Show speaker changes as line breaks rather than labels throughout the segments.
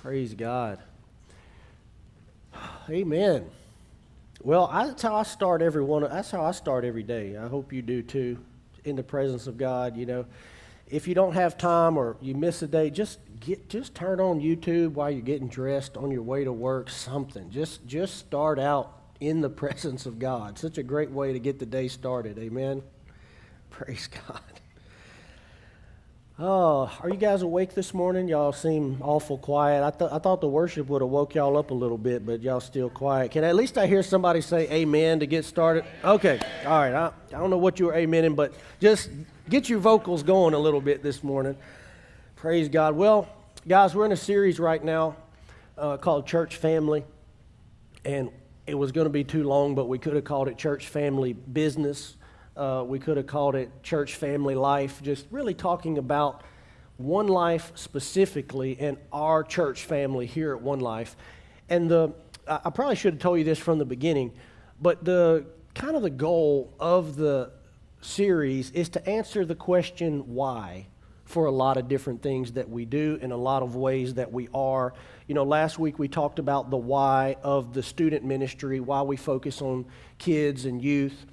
Praise God. Amen. Well, that's how I start every one. That's how I start every day. I hope you do too, in the presence of God. You know, if you don't have time or you miss a day, just get just turn on YouTube while you're getting dressed on your way to work. Something. Just just start out in the presence of God. Such a great way to get the day started. Amen. Praise God. Oh, are you guys awake this morning? Y'all seem awful quiet. I, th- I thought the worship would have woke y'all up a little bit, but y'all still quiet. Can at least I hear somebody say amen to get started? Okay, all right. I, I don't know what you were amening, but just get your vocals going a little bit this morning. Praise God. Well, guys, we're in a series right now uh, called Church Family, and it was going to be too long, but we could have called it Church Family Business uh, we could have called it Church Family Life, just really talking about One Life specifically and our church family here at One Life. And the, I probably should have told you this from the beginning, but the kind of the goal of the series is to answer the question why for a lot of different things that we do in a lot of ways that we are. You know, last week we talked about the why of the student ministry, why we focus on kids and youth.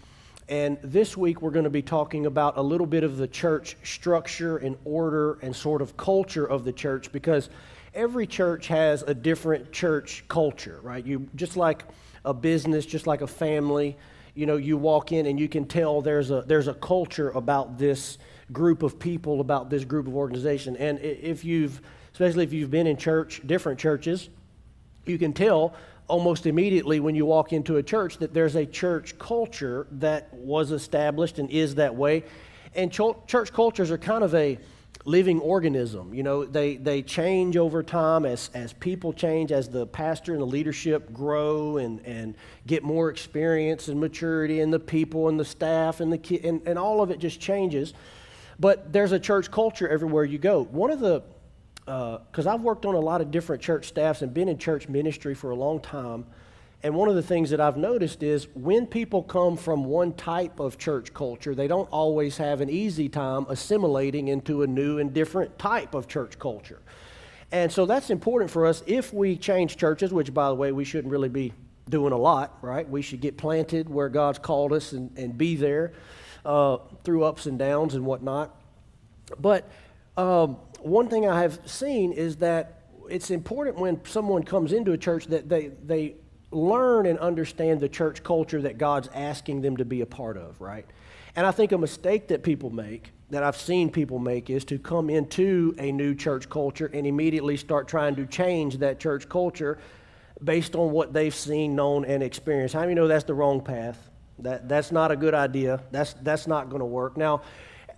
And this week we're going to be talking about a little bit of the church structure and order and sort of culture of the church because every church has a different church culture, right? You just like a business, just like a family, you know, you walk in and you can tell there's a there's a culture about this group of people, about this group of organization. And if you've especially if you've been in church, different churches, you can tell almost immediately when you walk into a church that there's a church culture that was established and is that way. And church cultures are kind of a living organism. You know, they, they change over time as, as people change, as the pastor and the leadership grow and, and get more experience and maturity, and the people and the staff and the ki- and, and all of it just changes. But there's a church culture everywhere you go. One of the because uh, I've worked on a lot of different church staffs and been in church ministry for a long time. And one of the things that I've noticed is when people come from one type of church culture, they don't always have an easy time assimilating into a new and different type of church culture. And so that's important for us if we change churches, which, by the way, we shouldn't really be doing a lot, right? We should get planted where God's called us and, and be there uh, through ups and downs and whatnot. But um, one thing I have seen is that it's important when someone comes into a church that they, they learn and understand the church culture that God's asking them to be a part of, right? And I think a mistake that people make, that I've seen people make, is to come into a new church culture and immediately start trying to change that church culture based on what they've seen, known, and experienced. How many know that's the wrong path? That, that's not a good idea. That's, that's not going to work. Now,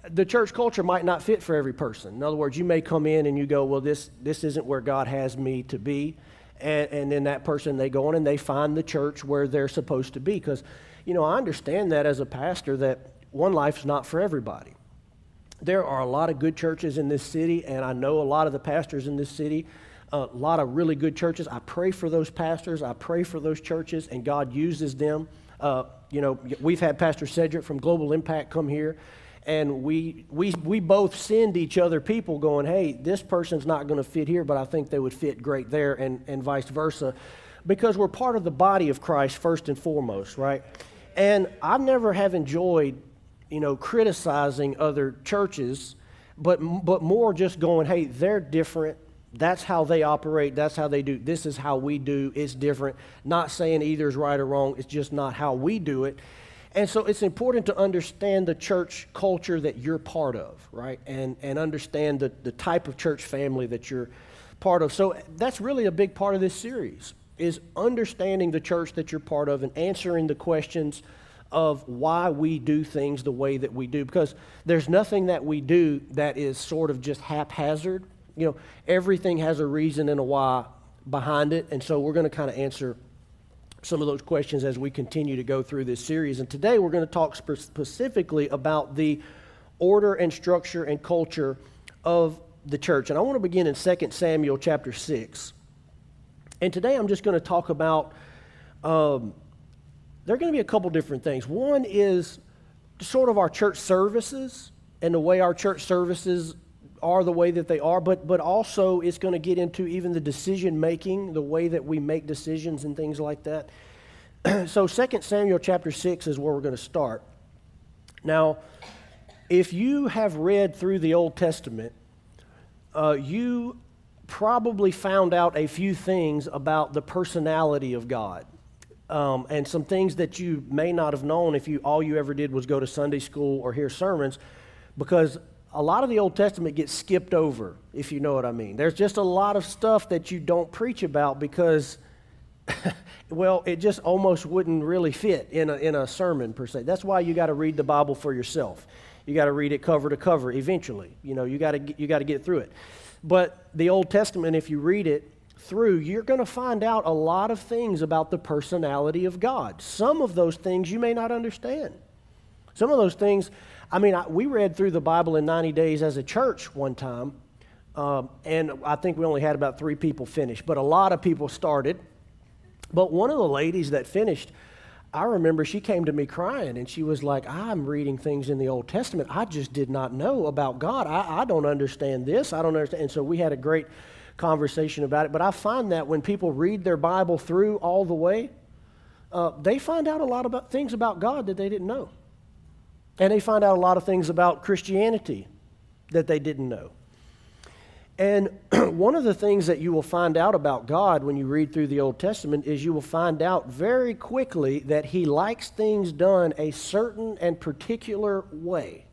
the church culture might not fit for every person. In other words, you may come in and you go, well, this, this isn't where God has me to be. And, and then that person, they go in and they find the church where they're supposed to be. Because, you know, I understand that as a pastor that one life's not for everybody. There are a lot of good churches in this city, and I know a lot of the pastors in this city, a lot of really good churches. I pray for those pastors, I pray for those churches, and God uses them. Uh, you know, we've had Pastor Cedric from Global Impact come here and we, we, we both send each other people going, hey, this person's not going to fit here, but I think they would fit great there, and, and vice versa, because we're part of the body of Christ first and foremost, right? And I never have enjoyed, you know, criticizing other churches, but, but more just going, hey, they're different. That's how they operate. That's how they do. This is how we do. It's different. Not saying either is right or wrong. It's just not how we do it. And so it's important to understand the church culture that you're part of, right? And, and understand the, the type of church family that you're part of. So that's really a big part of this series is understanding the church that you're part of and answering the questions of why we do things the way that we do because there's nothing that we do that is sort of just haphazard you know everything has a reason and a why behind it and so we're going to kind of answer some of those questions as we continue to go through this series. And today we're going to talk spe- specifically about the order and structure and culture of the church. And I want to begin in 2 Samuel chapter 6. And today I'm just going to talk about, um, there are going to be a couple different things. One is sort of our church services and the way our church services are the way that they are, but, but also it's going to get into even the decision making, the way that we make decisions and things like that. so 2 Samuel chapter 6 is where we're going to start. Now, if you have read through the Old Testament, uh, you probably found out a few things about the personality of God. Um, and some things that you may not have known if you all you ever did was go to Sunday school or hear sermons, because a lot of the Old Testament gets skipped over, if you know what I mean. There's just a lot of stuff that you don't preach about because, well, it just almost wouldn't really fit in a, in a sermon per se. That's why you got to read the Bible for yourself. You got to read it cover to cover eventually. You know, you got to you got to get through it. But the Old Testament, if you read it through, you're going to find out a lot of things about the personality of God. Some of those things you may not understand. Some of those things, I mean, I, we read through the Bible in 90 days as a church one time, um, and I think we only had about three people finish, but a lot of people started. But one of the ladies that finished, I remember she came to me crying and she was like, I'm reading things in the Old Testament I just did not know about God. I, I don't understand this. I don't understand. And so we had a great conversation about it. But I find that when people read their Bible through all the way, uh, they find out a lot about things about God that they didn't know. And they find out a lot of things about Christianity that they didn't know. And one of the things that you will find out about God when you read through the Old Testament is you will find out very quickly that He likes things done a certain and particular way.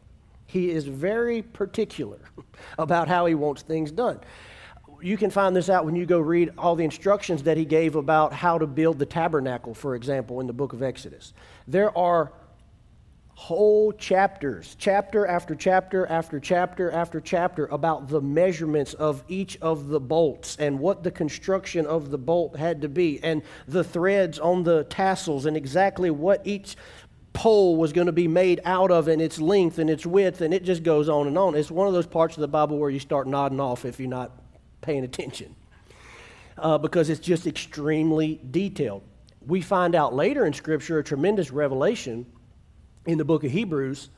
He is very particular about how He wants things done. You can find this out when you go read all the instructions that He gave about how to build the tabernacle, for example, in the book of Exodus. There are whole chapters, chapter after chapter after chapter after chapter, about the measurements of each of the bolts and what the construction of the bolt had to be, and the threads on the tassels, and exactly what each pole was going to be made out of, and its length and its width, and it just goes on and on. It's one of those parts of the Bible where you start nodding off if you're not paying attention. Uh, because it's just extremely detailed. We find out later in Scripture a tremendous revelation in the book of Hebrews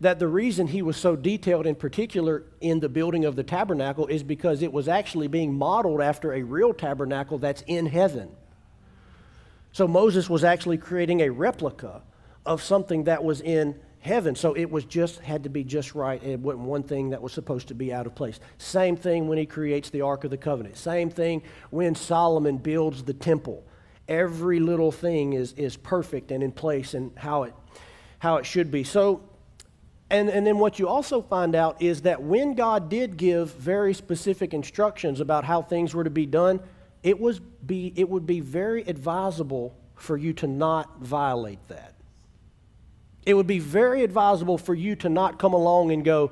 that the reason he was so detailed in particular in the building of the tabernacle is because it was actually being modeled after a real tabernacle that's in heaven. So Moses was actually creating a replica of something that was in heaven. So it was just had to be just right. It wasn't one thing that was supposed to be out of place. Same thing when he creates the Ark of the Covenant. Same thing when Solomon builds the temple. Every little thing is, is perfect and in place and how it how it should be. So, and, and then what you also find out is that when God did give very specific instructions about how things were to be done, it, was be, it would be very advisable for you to not violate that. It would be very advisable for you to not come along and go,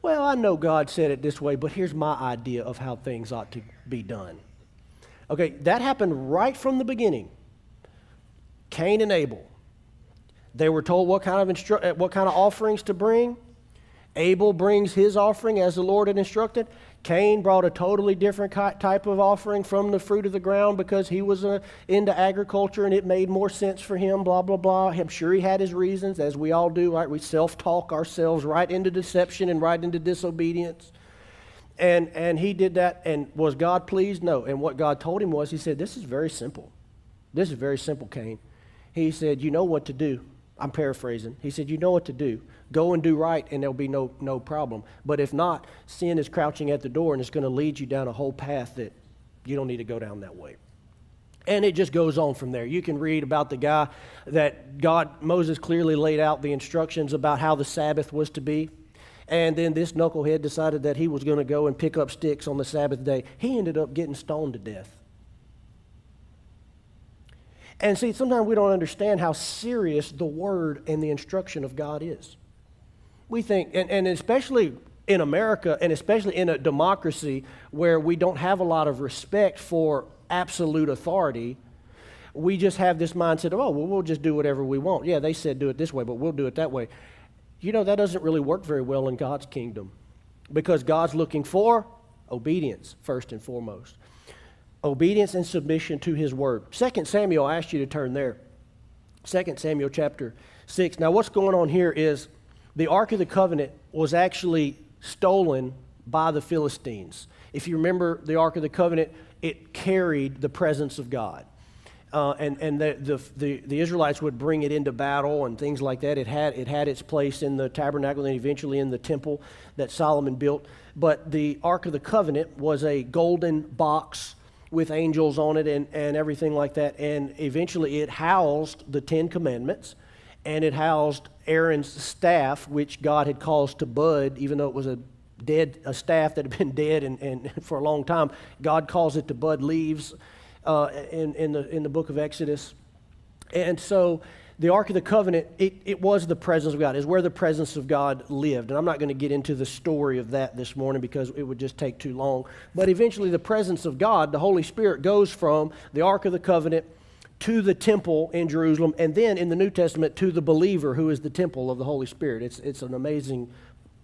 Well, I know God said it this way, but here's my idea of how things ought to be done. Okay, that happened right from the beginning. Cain and Abel. They were told what kind of, instru- uh, what kind of offerings to bring. Abel brings his offering as the Lord had instructed. Cain brought a totally different type of offering from the fruit of the ground because he was uh, into agriculture and it made more sense for him, blah, blah, blah. I'm sure he had his reasons, as we all do, right? We self talk ourselves right into deception and right into disobedience. And, and he did that. And was God pleased? No. And what God told him was, He said, This is very simple. This is very simple, Cain. He said, You know what to do. I'm paraphrasing. He said, You know what to do. Go and do right, and there'll be no, no problem. But if not, sin is crouching at the door, and it's going to lead you down a whole path that you don't need to go down that way. And it just goes on from there. You can read about the guy that God, Moses clearly laid out the instructions about how the Sabbath was to be. And then this knucklehead decided that he was going to go and pick up sticks on the Sabbath day. He ended up getting stoned to death. And see, sometimes we don't understand how serious the word and the instruction of God is. We think, and, and especially in America, and especially in a democracy where we don't have a lot of respect for absolute authority, we just have this mindset of, oh, well, we'll just do whatever we want. Yeah, they said do it this way, but we'll do it that way. You know, that doesn't really work very well in God's kingdom because God's looking for obedience first and foremost obedience and submission to his word. Second Samuel, I asked you to turn there. Second Samuel chapter 6. Now, what's going on here is the Ark of the Covenant was actually stolen by the Philistines. If you remember the Ark of the Covenant, it carried the presence of God. Uh, and and the, the, the, the, Israelites would bring it into battle and things like that. It had, it had its place in the tabernacle and eventually in the temple that Solomon built. But the Ark of the Covenant was a golden box with angels on it and, and everything like that. And eventually it housed the Ten Commandments and it housed Aaron's staff, which God had caused to bud, even though it was a dead a staff that had been dead and, and for a long time. God calls it to bud leaves uh, in, in, the, in the book of Exodus. And so the Ark of the Covenant, it, it was the presence of God, is where the presence of God lived. And I'm not going to get into the story of that this morning because it would just take too long. But eventually, the presence of God, the Holy Spirit, goes from the Ark of the Covenant to the temple in Jerusalem, and then in the New Testament to the believer who is the temple of the Holy Spirit. It's, it's an amazing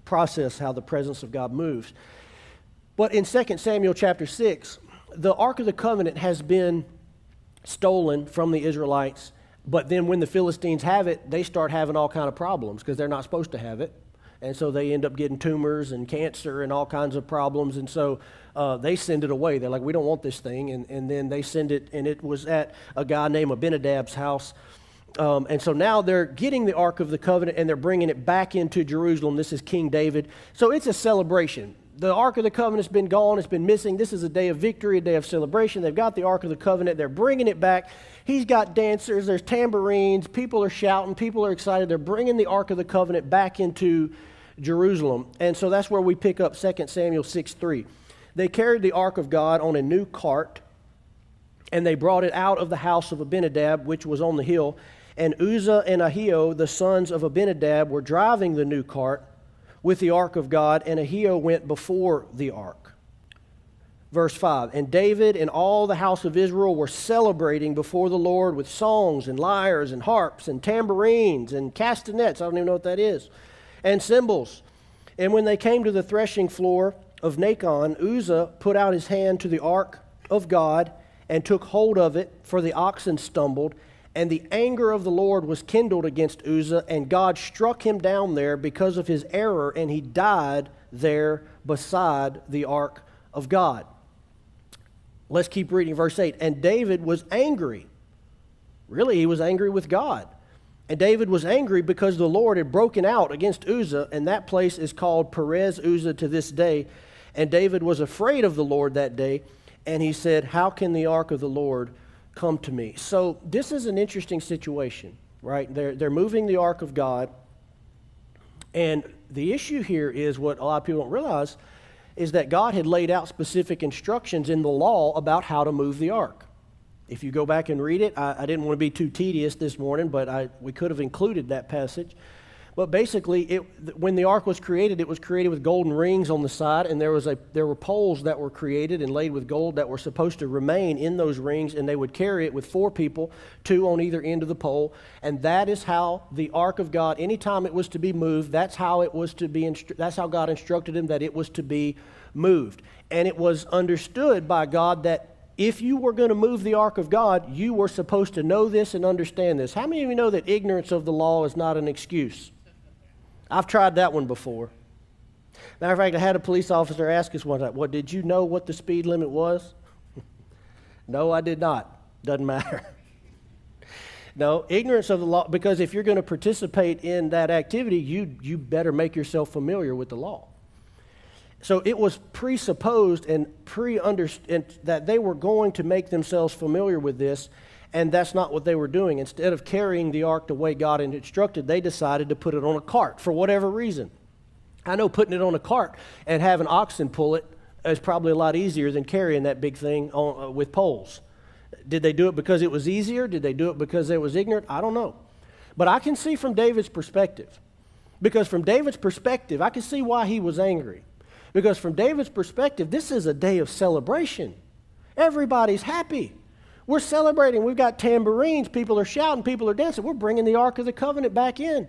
process how the presence of God moves. But in 2 Samuel chapter 6, the Ark of the Covenant has been stolen from the Israelites, but then when the Philistines have it, they start having all kind of problems because they're not supposed to have it. And so they end up getting tumors and cancer and all kinds of problems. And so uh, they send it away. They're like, we don't want this thing. And, and then they send it, and it was at a guy named Abinadab's house. Um, and so now they're getting the Ark of the Covenant and they're bringing it back into Jerusalem. This is King David. So it's a celebration the Ark of the Covenant's been gone, it's been missing. This is a day of victory, a day of celebration. They've got the Ark of the Covenant, they're bringing it back. He's got dancers, there's tambourines, people are shouting, people are excited. They're bringing the Ark of the Covenant back into Jerusalem. And so that's where we pick up 2 Samuel 6 3. They carried the Ark of God on a new cart, and they brought it out of the house of Abinadab, which was on the hill. And Uzzah and Ahio, the sons of Abinadab, were driving the new cart with the ark of God, and Ahio went before the ark. Verse 5 And David and all the house of Israel were celebrating before the Lord with songs and lyres and harps and tambourines and castanets. I don't even know what that is. And cymbals. And when they came to the threshing floor of Nacon, Uzzah put out his hand to the ark of God and took hold of it, for the oxen stumbled, and the anger of the Lord was kindled against Uzzah, and God struck him down there because of his error, and he died there beside the ark of God. Let's keep reading verse 8. And David was angry. Really, he was angry with God. And David was angry because the Lord had broken out against Uzzah, and that place is called Perez Uzzah to this day. And David was afraid of the Lord that day, and he said, How can the ark of the Lord come to me. So this is an interesting situation, right? They're, they're moving the ark of God. And the issue here is what a lot of people don't realize is that God had laid out specific instructions in the law about how to move the ark. If you go back and read it, I, I didn't want to be too tedious this morning, but I, we could have included that passage. But basically, it, when the ark was created, it was created with golden rings on the side, and there, was a, there were poles that were created and laid with gold that were supposed to remain in those rings, and they would carry it with four people, two on either end of the pole. And that is how the ark of God, anytime it was to be moved, that's how it was to be. Instru- that's how God instructed him that it was to be moved. And it was understood by God that if you were going to move the ark of God, you were supposed to know this and understand this. How many of you know that ignorance of the law is not an excuse? I've tried that one before. Matter of fact, I had a police officer ask us one time, What, did you know what the speed limit was? no, I did not. Doesn't matter. no, ignorance of the law, because if you're going to participate in that activity, you, you better make yourself familiar with the law. So it was presupposed and pre understood that they were going to make themselves familiar with this and that's not what they were doing. Instead of carrying the ark the way God had instructed, they decided to put it on a cart for whatever reason. I know putting it on a cart and having oxen pull it is probably a lot easier than carrying that big thing on, uh, with poles. Did they do it because it was easier? Did they do it because they was ignorant? I don't know. But I can see from David's perspective. Because from David's perspective, I can see why he was angry. Because from David's perspective, this is a day of celebration. Everybody's happy. We're celebrating. We've got tambourines. People are shouting. People are dancing. We're bringing the Ark of the Covenant back in.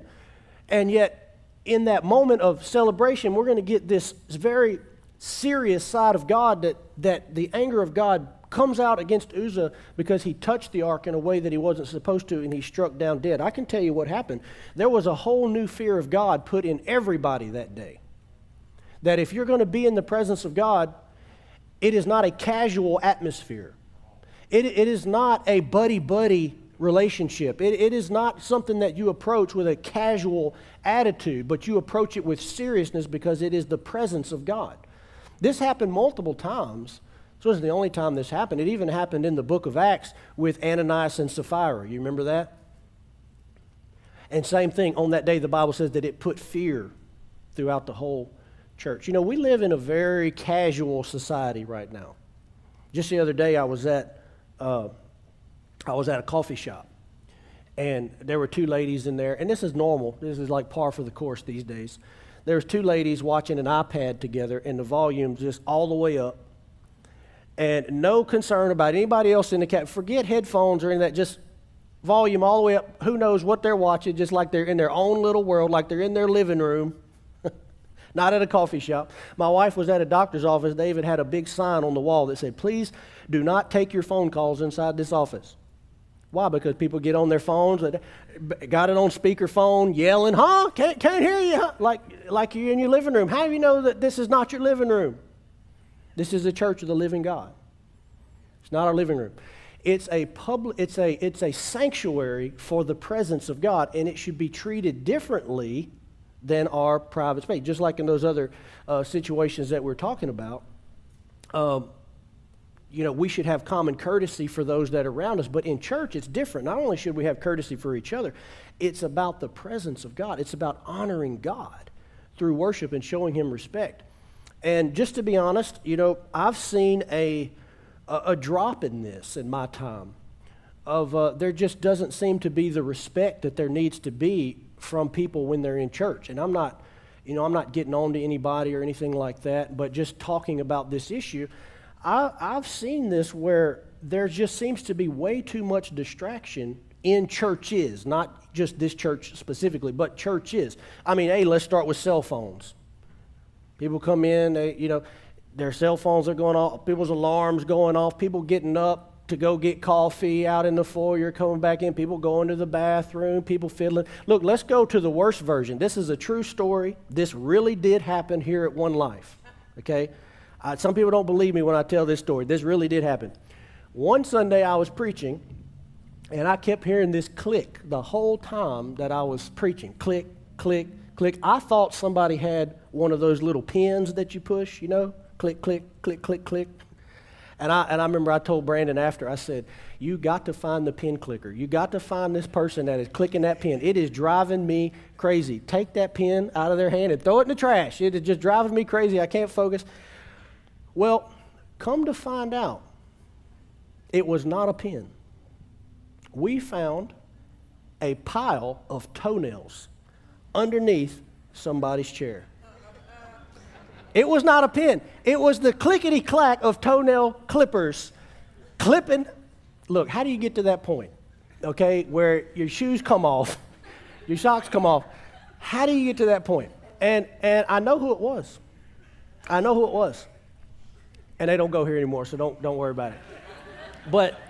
And yet, in that moment of celebration, we're going to get this very serious side of God that, that the anger of God comes out against Uzzah because he touched the ark in a way that he wasn't supposed to and he struck down dead. I can tell you what happened. There was a whole new fear of God put in everybody that day that if you're going to be in the presence of God, it is not a casual atmosphere. It, it is not a buddy buddy relationship. It, it is not something that you approach with a casual attitude, but you approach it with seriousness because it is the presence of God. This happened multiple times. This wasn't the only time this happened. It even happened in the book of Acts with Ananias and Sapphira. You remember that? And same thing, on that day, the Bible says that it put fear throughout the whole church. You know, we live in a very casual society right now. Just the other day, I was at uh, I was at a coffee shop, and there were two ladies in there, and this is normal. This is like par for the course these days. There was two ladies watching an iPad together, and the volume just all the way up, and no concern about anybody else in the cab. Forget headphones or any that. Just volume all the way up. Who knows what they're watching? Just like they're in their own little world, like they're in their living room not at a coffee shop. My wife was at a doctor's office. David had a big sign on the wall that said, Please do not take your phone calls inside this office. Why? Because people get on their phones, got it on speakerphone, yelling, huh? Can't, can't hear you, huh? like, like you're in your living room. How do you know that this is not your living room? This is the church of the living God. It's not our living room. It's a public, it's a, it's a sanctuary for the presence of God, and it should be treated differently than our private space. Just like in those other uh, situations that we're talking about, um, you know, we should have common courtesy for those that are around us. But in church, it's different. Not only should we have courtesy for each other, it's about the presence of God. It's about honoring God through worship and showing Him respect. And just to be honest, you know, I've seen a, a, a drop in this in my time. Of uh, there just doesn't seem to be the respect that there needs to be from people when they're in church. And I'm not, you know, I'm not getting on to anybody or anything like that, but just talking about this issue, I, I've seen this where there just seems to be way too much distraction in churches, not just this church specifically, but churches. I mean, hey, let's start with cell phones. People come in, they, you know, their cell phones are going off, people's alarms going off, people getting up, to go get coffee out in the foyer, coming back in, people going to the bathroom, people fiddling. Look, let's go to the worst version. This is a true story. This really did happen here at One Life. Okay? Uh, some people don't believe me when I tell this story. This really did happen. One Sunday I was preaching, and I kept hearing this click the whole time that I was preaching click, click, click. I thought somebody had one of those little pins that you push, you know? Click, click, click, click, click. And I, and I remember I told Brandon after, I said, You got to find the pin clicker. You got to find this person that is clicking that pin. It is driving me crazy. Take that pin out of their hand and throw it in the trash. It is just driving me crazy. I can't focus. Well, come to find out, it was not a pin. We found a pile of toenails underneath somebody's chair. It was not a pin. It was the clickety clack of toenail clippers clipping. Look, how do you get to that point? Okay, where your shoes come off, your socks come off. How do you get to that point? And and I know who it was. I know who it was. And they don't go here anymore, so don't don't worry about it. But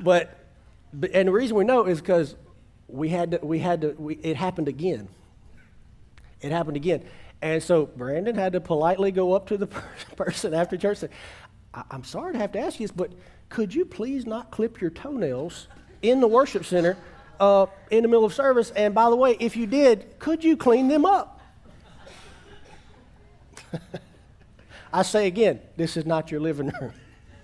but, but and the reason we know is because we had to, we had to we, it happened again. It happened again. And so Brandon had to politely go up to the person after church and say, I'm sorry to have to ask you this, but could you please not clip your toenails in the worship center uh, in the middle of service? And by the way, if you did, could you clean them up? I say again, this is not your living room.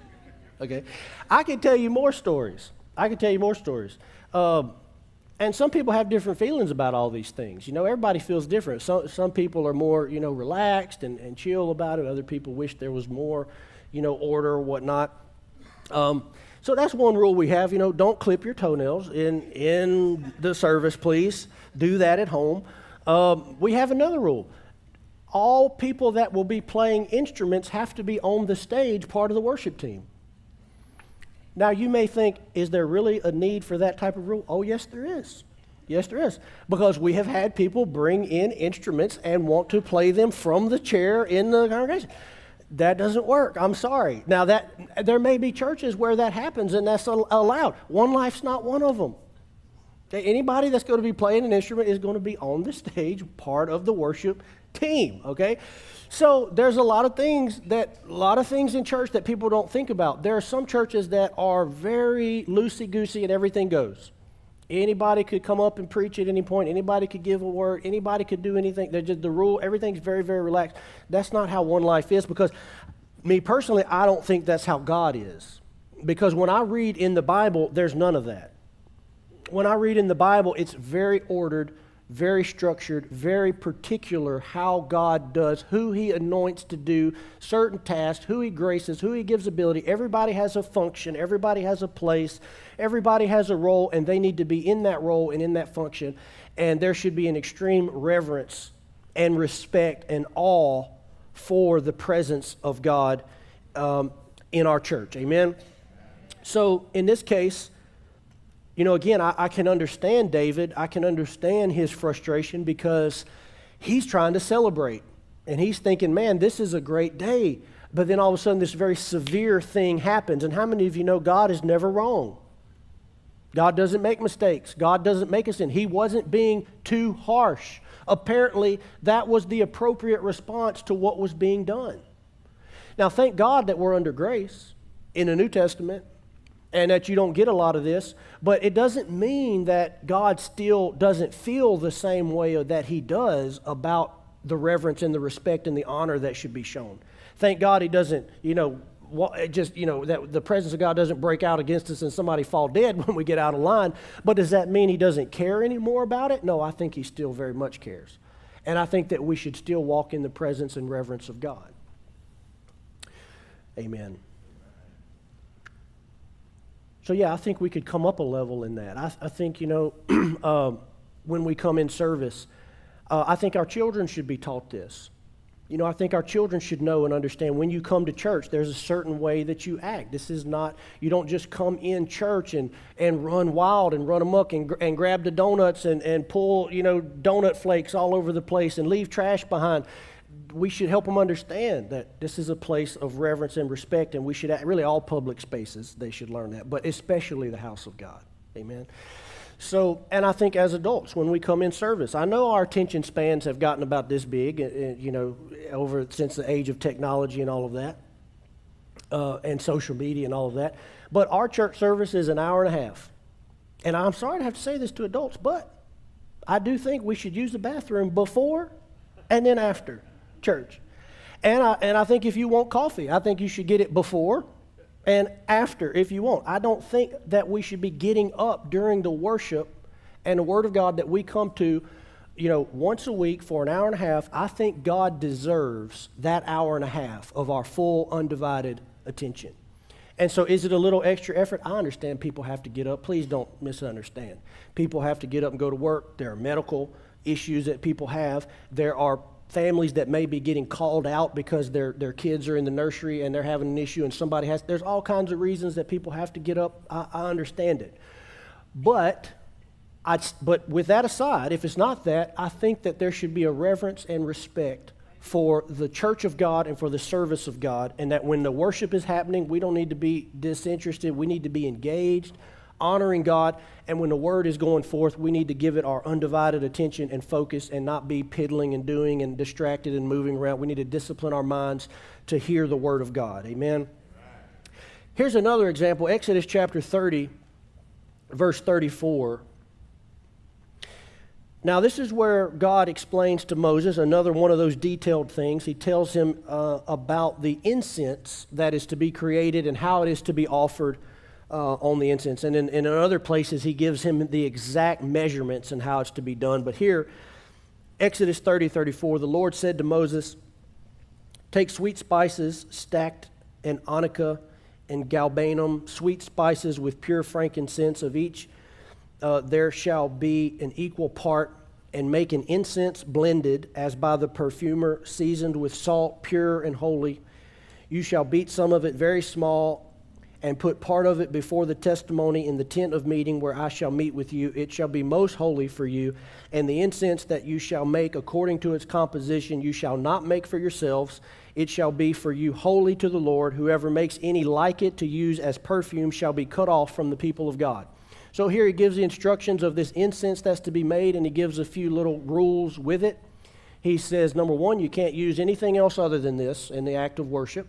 okay? I can tell you more stories. I can tell you more stories. Um, and some people have different feelings about all these things. You know, everybody feels different. Some, some people are more, you know, relaxed and, and chill about it. Other people wish there was more, you know, order or whatnot. Um, so that's one rule we have. You know, don't clip your toenails in, in the service, please. Do that at home. Um, we have another rule. All people that will be playing instruments have to be on the stage, part of the worship team. Now, you may think, is there really a need for that type of rule? Oh, yes, there is. Yes, there is. Because we have had people bring in instruments and want to play them from the chair in the congregation. That doesn't work. I'm sorry. Now, that, there may be churches where that happens and that's allowed. One Life's not one of them. Anybody that's going to be playing an instrument is going to be on the stage, part of the worship team, okay? So there's a lot of things that a lot of things in church that people don't think about. There are some churches that are very loosey goosey and everything goes. Anybody could come up and preach at any point. Anybody could give a word. Anybody could do anything. They're just the rule. Everything's very very relaxed. That's not how one life is because me personally, I don't think that's how God is. Because when I read in the Bible, there's none of that. When I read in the Bible, it's very ordered very structured, very particular how God does, who He anoints to do certain tasks, who He graces, who He gives ability. Everybody has a function, everybody has a place, everybody has a role, and they need to be in that role and in that function. And there should be an extreme reverence and respect and awe for the presence of God um, in our church. Amen? So, in this case, you know, again, I, I, can understand David. I can understand his frustration because he's trying to celebrate. And he's thinking, man, this is a great day. But then all of a sudden, this very severe thing happens. And how many of you know God is never wrong? God doesn't make mistakes. God doesn't make a sin. He wasn't being too harsh. Apparently, that was the appropriate response to what was being done. Now, thank God that we're under grace in the New Testament and that you don't get a lot of this, but it doesn't mean that God still doesn't feel the same way that He does about the reverence and the respect and the honor that should be shown. Thank God He doesn't, you know, just you know that the presence of God doesn't break out against us and somebody fall dead when we get out of line. But does that mean He doesn't care anymore about it? No, I think He still very much cares, and I think that we should still walk in the presence and reverence of God. Amen. So, yeah, I think we could come up a level in that. I, I think, you know, uh, when we come in service, uh, I think our children should be taught this. You know, I think our children should know and understand when you come to church, there's a certain way that you act. This is not, you don't just come in church and, and run wild and run amok and, and grab the donuts and, and pull, you know, donut flakes all over the place and leave trash behind we should help them understand that this is a place of reverence and respect, and we should, really, all public spaces, they should learn that, but especially the house of God. Amen. So, and I think as adults, when we come in service, I know our attention spans have gotten about this big, uh, uh, you know, over since the age of technology and all of that, uh, and social media and all of that. But our church service is an hour and a half. And I'm sorry to have to say this to adults, but I do think we should use the bathroom before and then after church. And I, and I think if you want coffee, I think you should get it before and after if you want. I don't think that we should be getting up during the worship and the Word of God that we come to, you know, once a week for an hour and a half. I think God deserves that hour and a half of our full, undivided attention. And so, is it a little extra effort? I understand people have to get up. Please don't misunderstand. People have to get up and go to work. There are medical issues that people have. There are families that may be getting called out because their, their kids are in the nursery and they're having an issue and somebody has there's all kinds of reasons that people have to get up. I, I understand it. But I, but with that aside if it's not that i think that there should be a reverence and respect for the church of god and for the service of god and that when the worship is happening we don't need to be disinterested. We need to be engaged honoring God. And when the word is going forth, we need to give it our undivided attention and focus and not be piddling and doing and distracted and moving around. We need to discipline our minds to hear the word of God. Amen. Here's another example Exodus chapter 30, verse 34. Now, this is where God explains to Moses another one of those detailed things. He tells him uh, about the incense that is to be created and how it is to be offered uh, on the incense. And in, in other places, he gives him the exact measurements and how it's to be done. But here, Exodus 30 34, the Lord said to Moses, Take sweet spices, stacte and onycha and galbanum, sweet spices with pure frankincense of each. Uh, there shall be an equal part, and make an incense blended as by the perfumer, seasoned with salt, pure and holy. You shall beat some of it very small and put part of it before the testimony in the tent of meeting where I shall meet with you. It shall be most holy for you. And the incense that you shall make according to its composition, you shall not make for yourselves. It shall be for you holy to the Lord. Whoever makes any like it to use as perfume shall be cut off from the people of God. So here he gives the instructions of this incense that's to be made, and he gives a few little rules with it. He says, number one, you can't use anything else other than this in the act of worship.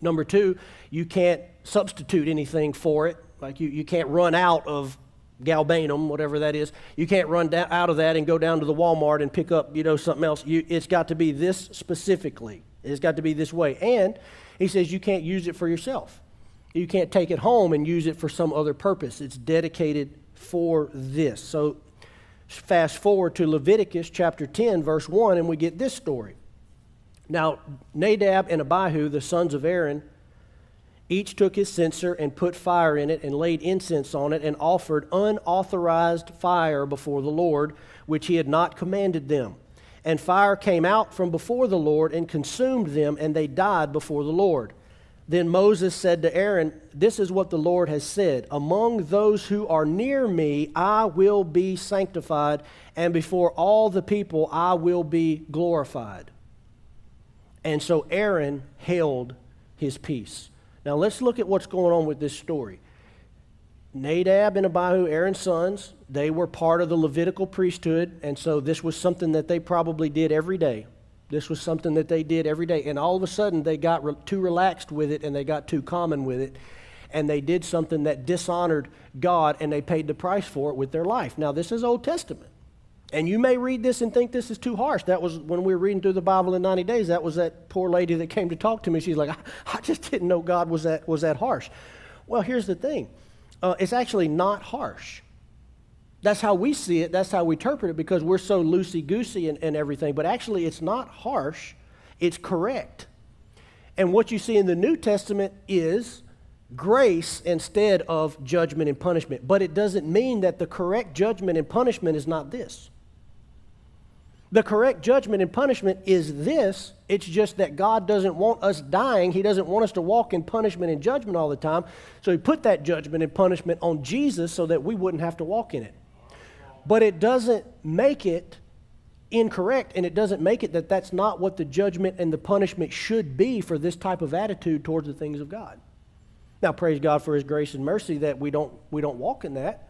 Number two, you can't substitute anything for it. Like you, you can't run out of galbanum, whatever that is. You can't run down, out of that and go down to the Walmart and pick up, you know, something else. You, it's got to be this specifically. It's got to be this way. And he says you can't use it for yourself. You can't take it home and use it for some other purpose. It's dedicated for this. So fast forward to Leviticus chapter 10, verse 1, and we get this story. Now, Nadab and Abihu, the sons of Aaron, each took his censer and put fire in it and laid incense on it and offered unauthorized fire before the Lord, which he had not commanded them. And fire came out from before the Lord and consumed them, and they died before the Lord. Then Moses said to Aaron, This is what the Lord has said Among those who are near me, I will be sanctified, and before all the people, I will be glorified. And so Aaron held his peace. Now let's look at what's going on with this story. Nadab and Abihu, Aaron's sons, they were part of the Levitical priesthood, and so this was something that they probably did every day. This was something that they did every day. And all of a sudden, they got re- too relaxed with it and they got too common with it. And they did something that dishonored God and they paid the price for it with their life. Now, this is Old Testament. And you may read this and think this is too harsh. That was when we were reading through the Bible in 90 days. That was that poor lady that came to talk to me. She's like, I, I just didn't know God was that, was that harsh. Well, here's the thing uh, it's actually not harsh. That's how we see it, that's how we interpret it because we're so loosey goosey and, and everything. But actually, it's not harsh, it's correct. And what you see in the New Testament is grace instead of judgment and punishment. But it doesn't mean that the correct judgment and punishment is not this. The correct judgment and punishment is this. It's just that God doesn't want us dying. He doesn't want us to walk in punishment and judgment all the time. So He put that judgment and punishment on Jesus so that we wouldn't have to walk in it. But it doesn't make it incorrect, and it doesn't make it that that's not what the judgment and the punishment should be for this type of attitude towards the things of God. Now, praise God for His grace and mercy that we don't, we don't walk in that.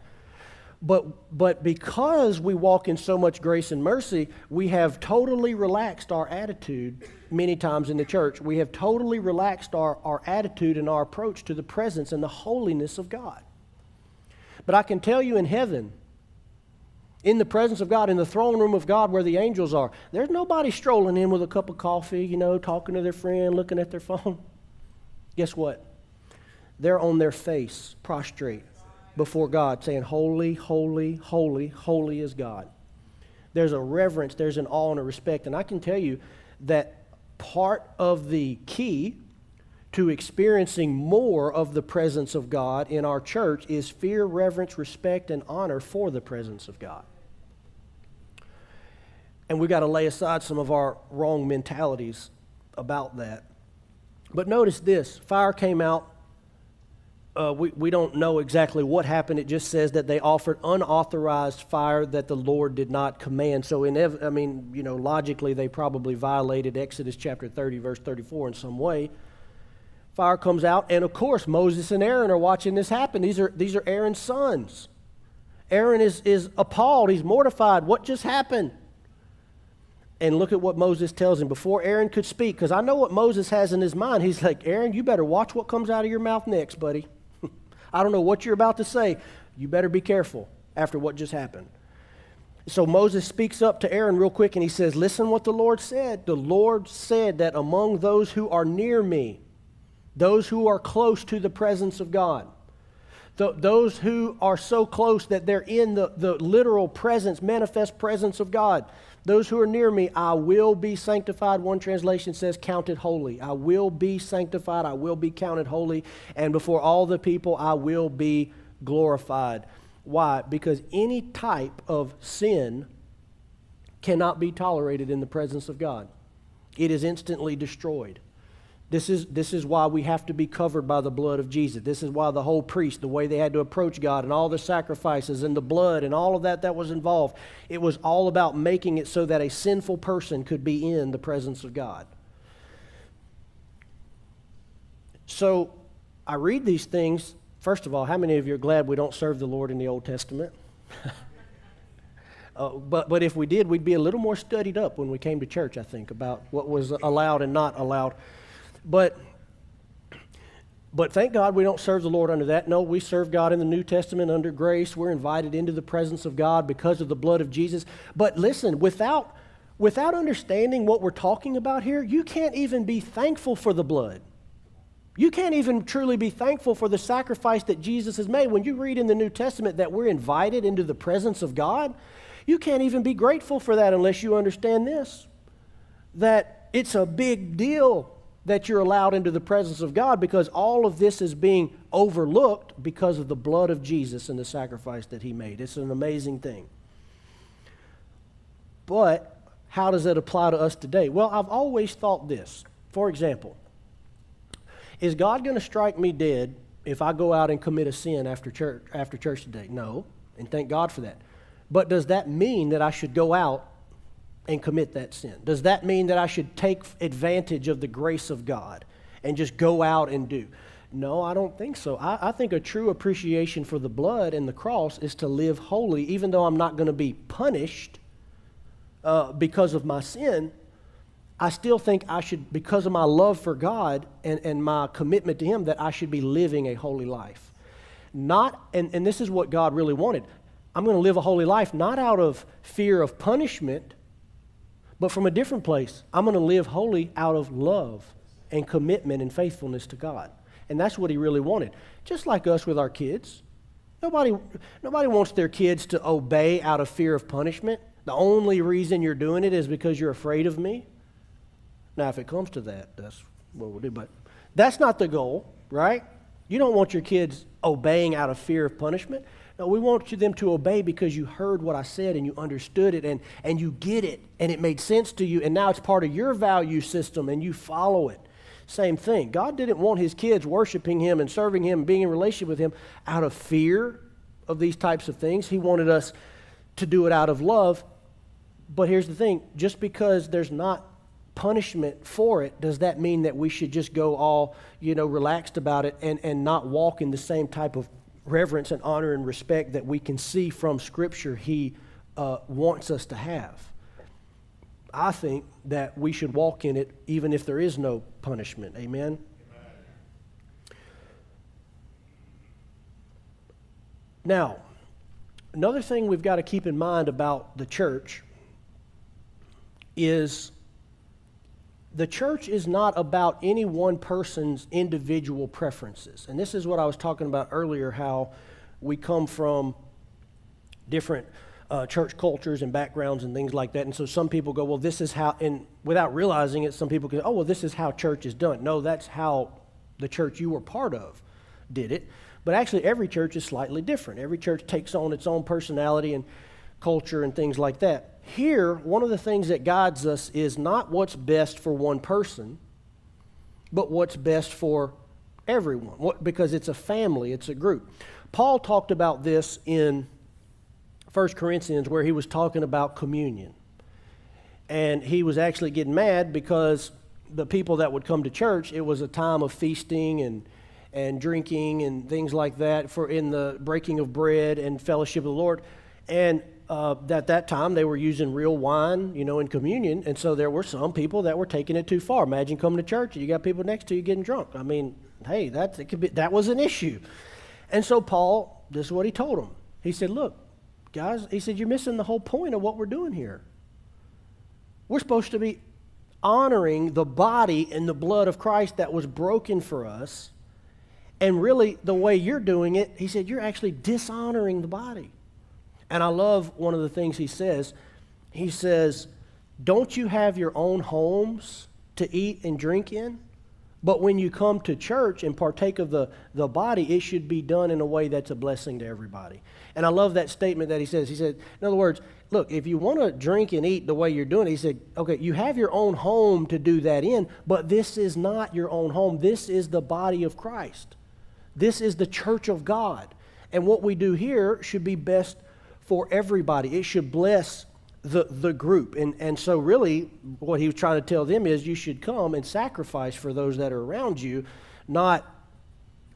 But, but because we walk in so much grace and mercy, we have totally relaxed our attitude many times in the church. We have totally relaxed our, our attitude and our approach to the presence and the holiness of God. But I can tell you in heaven, in the presence of God, in the throne room of God where the angels are, there's nobody strolling in with a cup of coffee, you know, talking to their friend, looking at their phone. Guess what? They're on their face, prostrate before God, saying, Holy, holy, holy, holy is God. There's a reverence, there's an awe and a respect. And I can tell you that part of the key to experiencing more of the presence of God in our church is fear, reverence, respect, and honor for the presence of God. And we've got to lay aside some of our wrong mentalities about that. But notice this fire came out uh, we, we don't know exactly what happened. It just says that they offered unauthorized fire that the Lord did not command. So, in ev- I mean, you know, logically, they probably violated Exodus chapter 30, verse 34 in some way. Fire comes out, and of course, Moses and Aaron are watching this happen. These are, these are Aaron's sons. Aaron is, is appalled. He's mortified. What just happened? And look at what Moses tells him before Aaron could speak, because I know what Moses has in his mind. He's like, Aaron, you better watch what comes out of your mouth next, buddy. I don't know what you're about to say. You better be careful after what just happened. So Moses speaks up to Aaron real quick and he says, Listen what the Lord said. The Lord said that among those who are near me, those who are close to the presence of God, th- those who are so close that they're in the, the literal presence, manifest presence of God, those who are near me, I will be sanctified. One translation says, counted holy. I will be sanctified. I will be counted holy. And before all the people, I will be glorified. Why? Because any type of sin cannot be tolerated in the presence of God, it is instantly destroyed. This is, this is why we have to be covered by the blood of Jesus. This is why the whole priest, the way they had to approach God, and all the sacrifices and the blood and all of that that was involved, it was all about making it so that a sinful person could be in the presence of God. So I read these things. First of all, how many of you are glad we don't serve the Lord in the Old Testament? Uh, but, but if we did, we'd be a little more studied up when we came to church, I think, about what was allowed and not allowed. But, but thank God we don't serve the Lord under that. No, we serve God in the New Testament under grace. We're invited into the presence of God because of the blood of Jesus. But listen, without, without understanding what we're talking about here, you can't even be thankful for the blood. You can't even truly be thankful for the sacrifice that Jesus has made. When you read in the New Testament that we're invited into the presence of God, you can't even be grateful for that unless you understand this that it's a big deal that you're allowed into the presence of God because all of this is being overlooked because of the blood of Jesus and the sacrifice that he made. It's an amazing thing. But how does it apply to us today? Well, I've always thought this. For example, is God going to strike me dead if I go out and commit a sin after church, after church today? No, and thank God for that. But does that mean that I should go out and commit that sin? Does that mean that I should take advantage of the grace of God and just go out and do? No, I don't think so. I, I, think a true appreciation for the blood and the cross is to live holy, even though I'm not going to be punished uh, because of my sin. I still think I should, because of my love for God and, and my commitment to Him, that I should be living a holy life. Not, and, and this is what God really wanted. I'm going to live a holy life not out of fear of punishment, but from a different place. I'm going to live holy out of love and commitment and faithfulness to God. And that's what He really wanted. Just like us with our kids. Nobody, nobody wants their kids to obey out of fear of punishment. The only reason you're doing it is because you're afraid of me. Now, if it comes to that, that's what we'll do. But that's not the goal, right? You don't want your kids obeying out of fear of punishment. No, we want them to obey because you heard what I said and you understood it and, and you get it and it made sense to you and now it's part of your value system and you follow it. Same thing. God didn't want his kids worshiping him and serving him and being in relationship with him out of fear of these types of things. He wanted us to do it out of love. But here's the thing just because there's not punishment for it, does that mean that we should just go all, you know, relaxed about it and, and not walk in the same type of reverence and honor and respect that we can see from Scripture He uh, wants us to have? I think that we should walk in it even if there is no punishment. Amen? Now, another thing we've got to keep in mind about the church is the church is not about any one person's individual preferences. And this is what I was talking about earlier how we come from different uh, church cultures and backgrounds and things like that. And so some people go, well, this is how, and without realizing it, some people go, oh, well, this is how church is done. No, that's how the church you were part of did it. But actually, every church is slightly different. Every church takes on its own personality and culture and things like that. Here, one of the things that guides us is not what's best for one person, but what's best for everyone, what, because it's a family, it's a group. Paul talked about this in 1 Corinthians where he was talking about communion. And he was actually getting mad because the people that would come to church, it was a time of feasting and, and drinking and things like that for in the breaking of bread and fellowship of the Lord. And uh, at that time they were using real wine, you know, in communion, and so there were some people that were taking it too far. Imagine coming to church and you got people next to you getting drunk. I mean, hey, that could be, that was an issue. And so Paul, this is what he told them. He said, "Look, guys," he said, "you're missing the whole point of what we're doing here. We're supposed to be honoring the body and the blood of Christ that was broken for us." And really, the way you're doing it, he said, you're actually dishonoring the body. And I love one of the things he says. He says, Don't you have your own homes to eat and drink in? But when you come to church and partake of the, the body, it should be done in a way that's a blessing to everybody. And I love that statement that he says. He said, in other words, look, if you want to drink and eat the way you're doing it, he said, okay, you have your own home to do that in, but this is not your own home. This is the body of Christ. This is the church of God. And what we do here should be best for everybody. It should bless the, the group. And, and so, really, what he was trying to tell them is you should come and sacrifice for those that are around you, not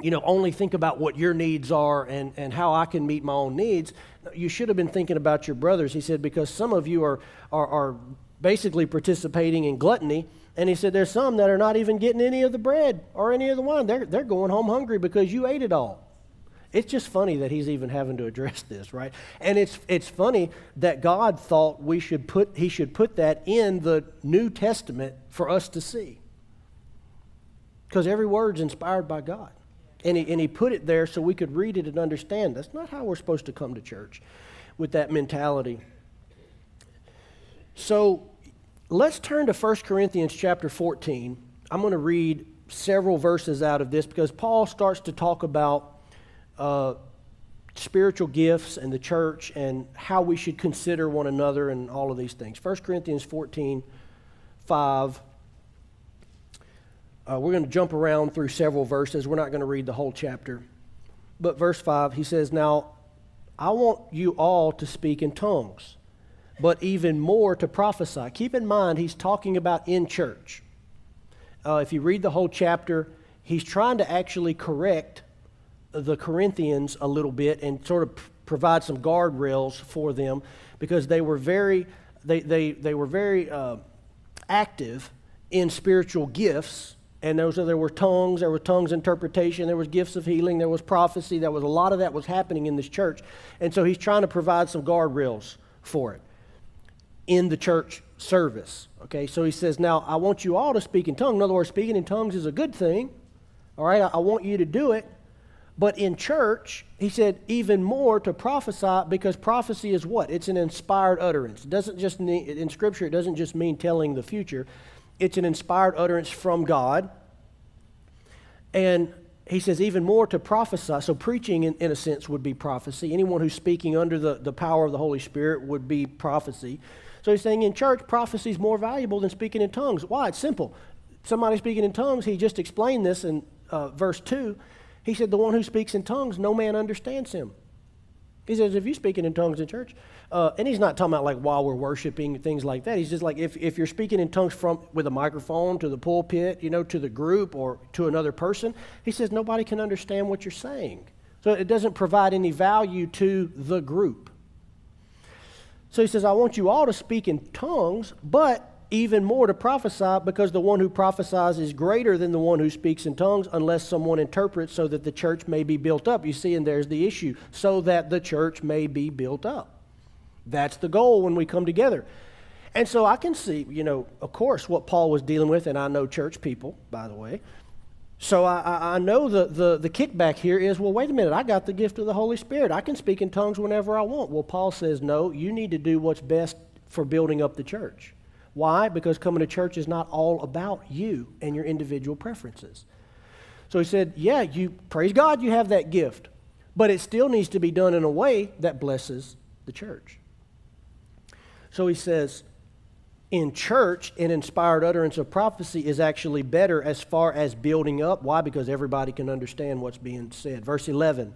you know, only think about what your needs are and, and how I can meet my own needs. You should have been thinking about your brothers. He said, because some of you are, are, are basically participating in gluttony. And he said, there's some that are not even getting any of the bread or any of the wine. They're, they're going home hungry because you ate it all. It's just funny that he's even having to address this, right? And it's, it's funny that God thought we should put, he should put that in the New Testament for us to see. Because every word's inspired by God. And he, and he put it there so we could read it and understand. That's not how we're supposed to come to church with that mentality. So let's turn to 1 Corinthians chapter 14. I'm going to read several verses out of this because Paul starts to talk about uh, spiritual gifts and the church and how we should consider one another and all of these things. 1 Corinthians 14, 5. Uh, we're going to jump around through several verses. We're not going to read the whole chapter. But verse 5, he says, Now I want you all to speak in tongues, but even more to prophesy. Keep in mind, he's talking about in church. Uh, if you read the whole chapter, he's trying to actually correct the Corinthians a little bit and sort of provide some guardrails for them because they were very, they, they, they were very uh, active in spiritual gifts. And those, there were tongues, there was tongues interpretation, there was gifts of healing, there was prophecy. There was a lot of that was happening in this church. And so he's trying to provide some guardrails for it in the church service. Okay, so he says, Now I want you all to speak in tongues. In other words, speaking in tongues is a good thing. All right, I, I want you to do it. But in church, he said even more to prophesy because prophecy is what? It's an inspired utterance. It doesn't just mean, in Scripture, it doesn't just mean telling the future. It's an inspired utterance from God. And he says even more to prophesy. So preaching, in, in a sense, would be prophecy. Anyone who's speaking under the, the power of the Holy Spirit would be prophecy. So he's saying in church, prophecy is more valuable than speaking in tongues. Why? It's simple. Somebody speaking in tongues, he just explained this in uh, verse 2. He said, The one who speaks in tongues, no man understands him. He says, If you're speaking in tongues in church, uh, and he's not talking about like while we're worshiping, things like that. He's just like if, if you're speaking in tongues from with a microphone to the pulpit, you know, to the group or to another person, he says nobody can understand what you're saying. So it doesn't provide any value to the group. So he says, I want you all to speak in tongues, but even more to prophesy because the one who prophesies is greater than the one who speaks in tongues unless someone interprets so that the church may be built up. You see, and there's the issue so that the church may be built up. That's the goal when we come together. And so I can see, you know, of course, what Paul was dealing with, and I know church people, by the way. So I, I know the, the, the kickback here is, well, wait a minute, I got the gift of the Holy Spirit. I can speak in tongues whenever I want. Well, Paul says, no, you need to do what's best for building up the church. Why? Because coming to church is not all about you and your individual preferences. So he said, Yeah, you praise God you have that gift, but it still needs to be done in a way that blesses the church. So he says, in church, an inspired utterance of prophecy is actually better as far as building up. Why? Because everybody can understand what's being said. Verse 11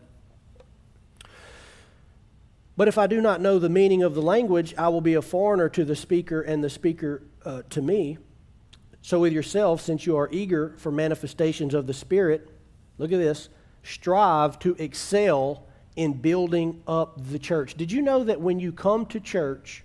but if I do not know the meaning of the language, I will be a foreigner to the speaker and the speaker uh, to me. So, with yourself, since you are eager for manifestations of the Spirit, look at this strive to excel in building up the church. Did you know that when you come to church,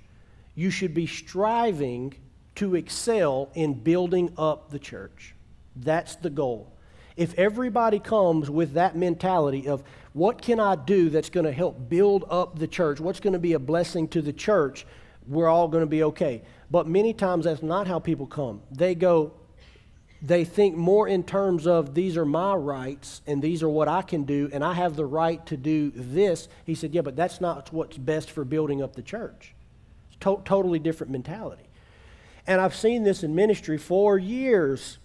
you should be striving to excel in building up the church? That's the goal. If everybody comes with that mentality of, what can I do that's going to help build up the church? What's going to be a blessing to the church? We're all going to be okay. But many times that's not how people come. They go, they think more in terms of these are my rights and these are what I can do and I have the right to do this. He said, Yeah, but that's not what's best for building up the church. It's to- totally different mentality. And I've seen this in ministry for years.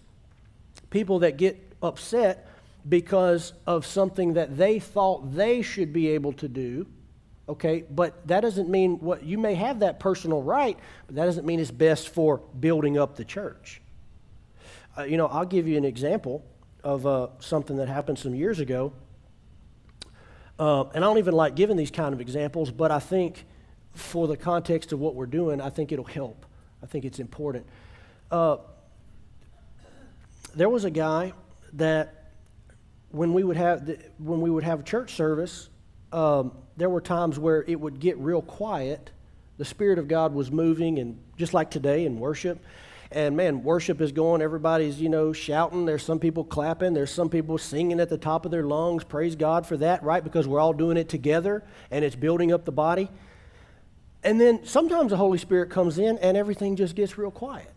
People that get upset because of something that they thought they should be able to do. Okay, but that doesn't mean what you may have that personal right, but that doesn't mean it's best for building up the church. Uh, you know, I'll give you an example of uh, something that happened some years ago. Uh, and I don't even like giving these kind of examples, but I think for the context of what we're doing, I think it'll help. I think it's important. Uh, there was a guy that when we would have the, when we would have church service, um, there were times where it would get real quiet. The Spirit of God was moving, and just like today in worship, and man, worship is going. Everybody's you know shouting. There's some people clapping. There's some people singing at the top of their lungs. Praise God for that, right? Because we're all doing it together, and it's building up the body. And then sometimes the Holy Spirit comes in, and everything just gets real quiet,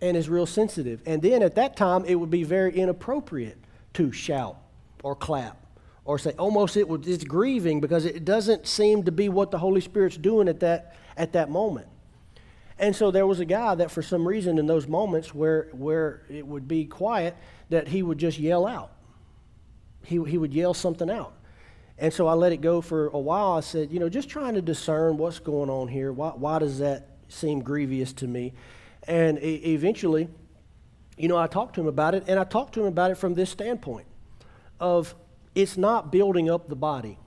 and is real sensitive. And then at that time, it would be very inappropriate to shout or clap or say almost it was it's grieving because it doesn't seem to be what the Holy Spirit's doing at that at that moment. And so there was a guy that for some reason in those moments where where it would be quiet that he would just yell out. He he would yell something out. And so I let it go for a while. I said, you know, just trying to discern what's going on here. Why, why does that seem grievous to me? And e- eventually, you know, I talked to him about it, and I talked to him about it from this standpoint of it's not building up the body.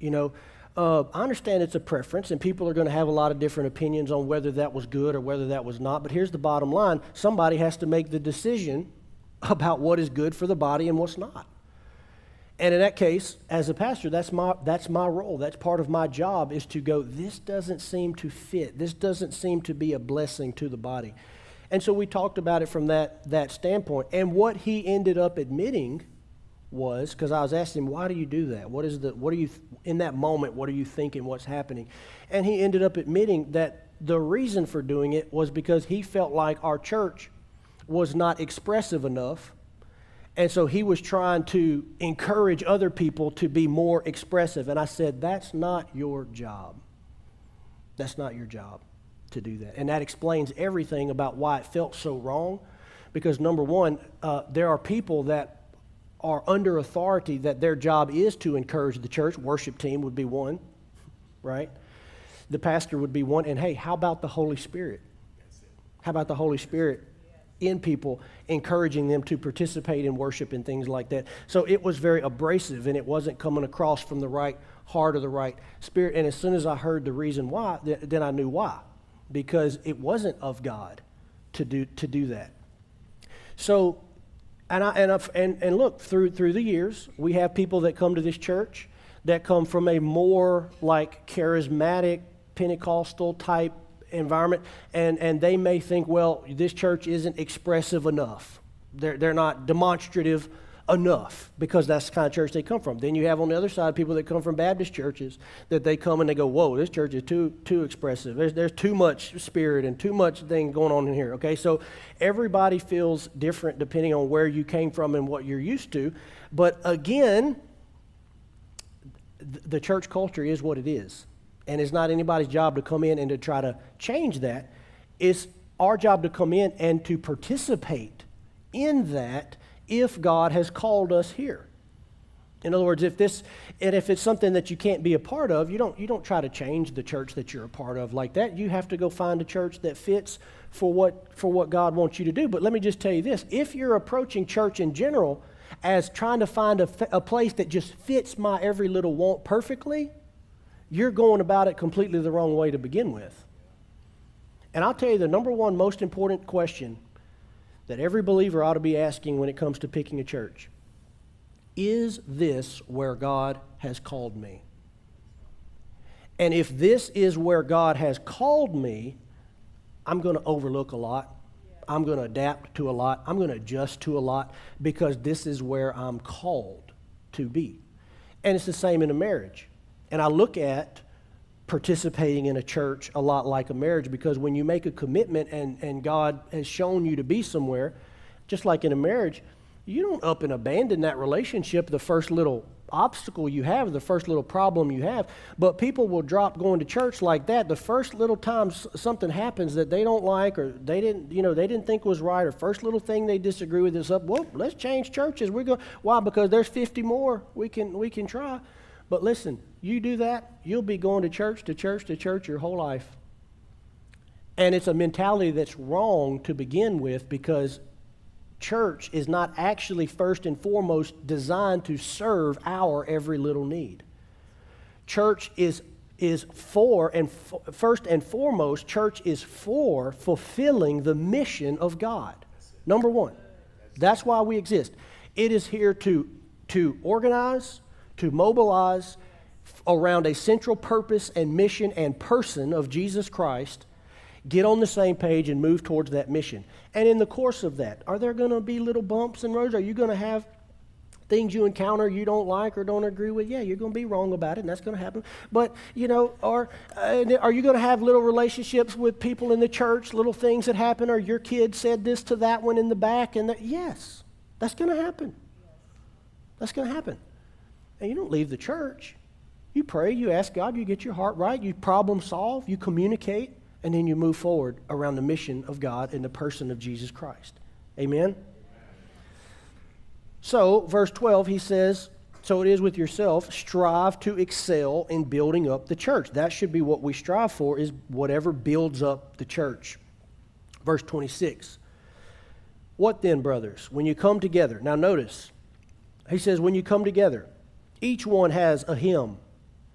You know, uh, I understand it's a preference, and people are going to have a lot of different opinions on whether that was good or whether that was not. But here's the bottom line somebody has to make the decision about what is good for the body and what's not. And in that case, as a pastor, that's my, that's my role. That's part of my job is to go, this doesn't seem to fit. This doesn't seem to be a blessing to the body. And so we talked about it from that, that standpoint. And what he ended up admitting was because I was asking him, why do you do that? What is the, what are you, in that moment, what are you thinking, what's happening? And he ended up admitting that the reason for doing it was because he felt like our church was not expressive enough. And so he was trying to encourage other people to be more expressive. And I said, that's not your job. That's not your job to do that. And that explains everything about why it felt so wrong. Because, number one, uh, there are people that are under authority that their job is to encourage the church. Worship team would be one, right? The pastor would be one. And hey, how about the Holy Spirit? How about the Holy Spirit in people, encouraging them to participate in worship and things like that? So it was very abrasive and it wasn't coming across from the right heart or the right spirit. And as soon as I heard the reason why, then I knew why. Because it wasn't of God to do, to do that. So and, I, and, I, and, and look, through, through the years, we have people that come to this church that come from a more like charismatic, Pentecostal type environment, and, and they may think, well, this church isn't expressive enough. They're, they're not demonstrative enough because that's the kind of church they come from. Then you have on the other side people that come from Baptist churches that they come and they go, whoa, this church is too too expressive. There's, there's too much spirit and too much thing going on in here. Okay, so everybody feels different depending on where you came from and what you're used to. But again, the church culture is what it is. And it's not anybody's job to come in and to try to change that. It's our job to come in and to participate in that if God has called us here. In other words, if this and if it's something that you can't be a part of, you don't you don't try to change the church that you're a part of like that. You have to go find a church that fits for what for what God wants you to do. But let me just tell you this, if you're approaching church in general as trying to find a, a place that just fits my every little want perfectly, you're going about it completely the wrong way to begin with. And I'll tell you the number one most important question that every believer ought to be asking when it comes to picking a church Is this where God has called me? And if this is where God has called me, I'm going to overlook a lot. I'm going to adapt to a lot. I'm going to adjust to a lot because this is where I'm called to be. And it's the same in a marriage. And I look at participating in a church a lot like a marriage because when you make a commitment and, and God has shown you to be somewhere, just like in a marriage, you don't up and abandon that relationship the first little obstacle you have, the first little problem you have. But people will drop going to church like that. The first little time something happens that they don't like or they didn't, you know, they didn't think was right or first little thing they disagree with is up, well, let's change churches. We're going why? Because there's 50 more we can we can try. But listen, you do that, you'll be going to church to church to church your whole life. And it's a mentality that's wrong to begin with because church is not actually first and foremost designed to serve our every little need. Church is is for and first and foremost church is for fulfilling the mission of God. Number 1. That's why we exist. It is here to to organize, to mobilize around a central purpose and mission and person of Jesus Christ, get on the same page and move towards that mission. And in the course of that, are there going to be little bumps and roads? Are you going to have things you encounter you don't like or don't agree with? Yeah, you're going to be wrong about it, and that's going to happen. But, you know, are, uh, are you going to have little relationships with people in the church, little things that happen, or your kid said this to that one in the back? And the, yes, that's going to happen. That's going to happen. And you don't leave the church. You pray, you ask God, you get your heart right, you problem solve, you communicate, and then you move forward around the mission of God in the person of Jesus Christ. Amen? So, verse 12, he says, So it is with yourself, strive to excel in building up the church. That should be what we strive for, is whatever builds up the church. Verse 26. What then, brothers, when you come together? Now, notice, he says, when you come together, each one has a hymn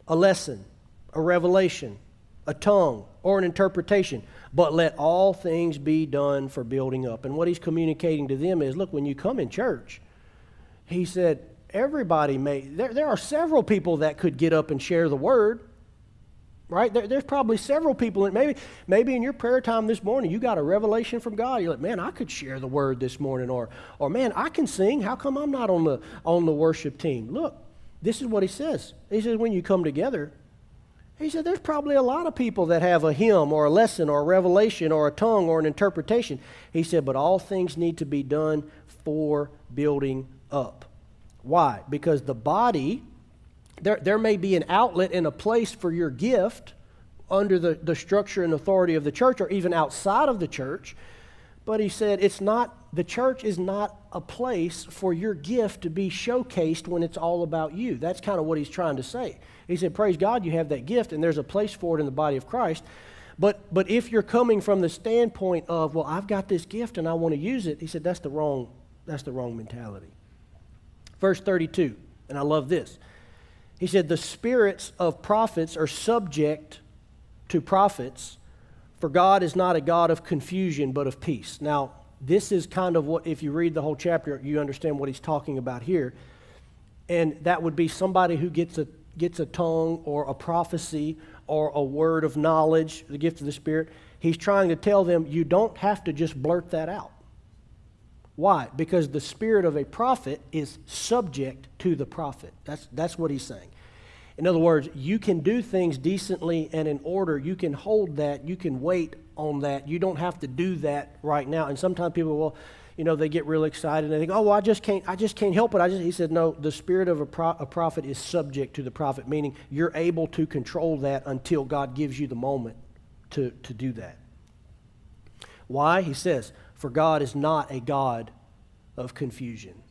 a lesson, a revelation, a tongue, or an interpretation. But let all things be done for building up. And what he's communicating to them is look, when you come in church, he said, everybody may, there, there are several people that could get up and share the word. Right? There, there's probably several people, and maybe, maybe in your prayer time this morning, you got a revelation from God. You're like, man, I could share the word this morning, or, or man, I can sing. How come I'm not on the, on the worship team? Look, this is what he says. He says, when you come together, he said, there's probably a lot of people that have a hymn or a lesson or a revelation or a tongue or an interpretation. He said, but all things need to be done for building up. Why? Because the body, there, there may be an outlet and a place for your gift under the, the structure and authority of the church or even outside of the church. But he said, it's not, the church is not a place for your gift to be showcased when it's all about you. That's kind of what he's trying to say. He said, Praise God, you have that gift, and there's a place for it in the body of Christ. But, but if you're coming from the standpoint of, well, I've got this gift and I want to use it, he said, that's the wrong, that's the wrong mentality. Verse 32, and I love this. He said, The spirits of prophets are subject to prophets for God is not a God of confusion, but of peace. Now, this is kind of what, if you read the whole chapter, you understand what he's talking about here. And that would be somebody who gets a, gets a tongue or a prophecy or a word of knowledge, the gift of the Spirit. He's trying to tell them you don't have to just blurt that out. Why? Because the spirit of a prophet is subject to the prophet. That's, that's what he's saying. In other words, you can do things decently and in order. You can hold that. You can wait on that. You don't have to do that right now. And sometimes people will, you know, they get really excited and they think, "Oh, well, I just can't. I just can't help it." I just. He said, "No. The spirit of a, pro- a prophet is subject to the prophet, meaning you're able to control that until God gives you the moment to to do that." Why? He says, "For God is not a God of confusion."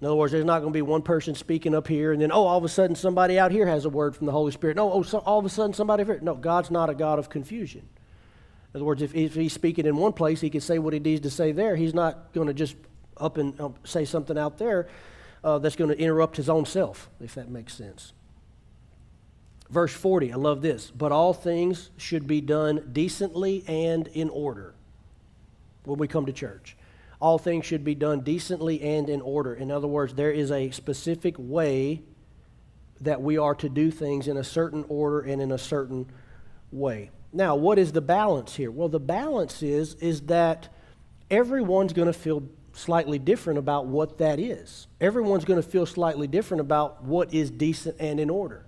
In other words, there's not going to be one person speaking up here and then, oh, all of a sudden somebody out here has a word from the Holy Spirit. No, oh, so all of a sudden somebody here. No, God's not a God of confusion. In other words, if, if he's speaking in one place, he can say what he needs to say there. He's not going to just up and um, say something out there uh, that's going to interrupt his own self, if that makes sense. Verse 40, I love this. But all things should be done decently and in order when we come to church all things should be done decently and in order. In other words, there is a specific way that we are to do things in a certain order and in a certain way. Now, what is the balance here? Well, the balance is is that everyone's going to feel slightly different about what that is. Everyone's going to feel slightly different about what is decent and in order.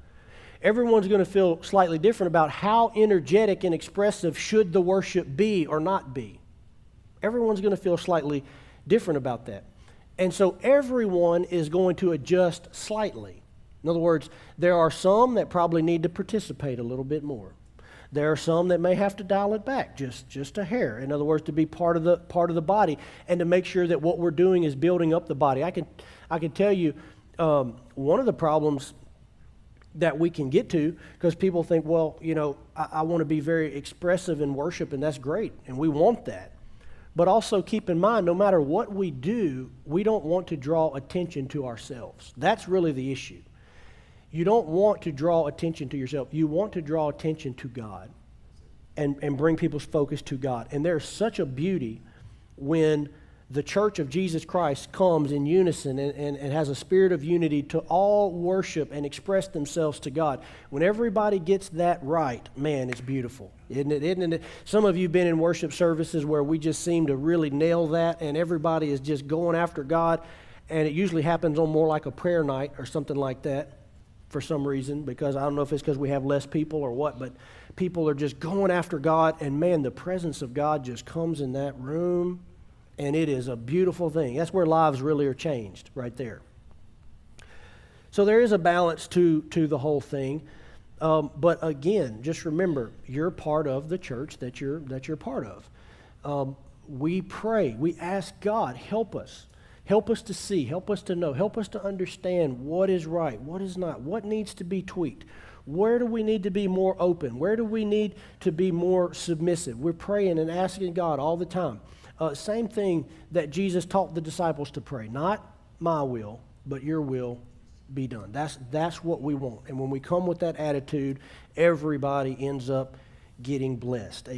Everyone's going to feel slightly different about how energetic and expressive should the worship be or not be. Everyone's going to feel slightly different about that. And so everyone is going to adjust slightly. In other words, there are some that probably need to participate a little bit more. There are some that may have to dial it back just, just a hair. In other words, to be part of the part of the body and to make sure that what we're doing is building up the body. I can I can tell you um, one of the problems that we can get to because people think, well, you know, I, I want to be very expressive in worship, and that's great, and we want that. But also keep in mind, no matter what we do, we don't want to draw attention to ourselves. That's really the issue. You don't want to draw attention to yourself. You want to draw attention to God and, and bring people's focus to God. And there's such a beauty when the church of Jesus Christ comes in unison and, and, and, has a spirit of unity to all worship and express themselves to God. When everybody gets that right, man, it's beautiful. Isn't it? Isn't it? Some of you have been in worship services where we just seem to really nail that and everybody is just going after God. And it usually happens on more like a prayer night or something like that for some reason because I don't know if it's because we have less people or what, but people are just going after God. And man, the presence of God just comes in that room and it is a beautiful thing. That's where lives really are changed, right there. So there is a balance to, to the whole thing. Um, but again, just remember, you're part of the church that you're, that you're part of. Um, we pray, we ask God, help us. Help us to see, help us to know, help us to understand what is right, what is not, what needs to be tweaked. Where do we need to be more open? Where do we need to be more submissive? We're praying and asking God all the time. Uh, same thing that Jesus taught the disciples to pray. Not my will, but your will be done. That's, that's what we want. And when we come with that attitude, everybody ends up getting blessed.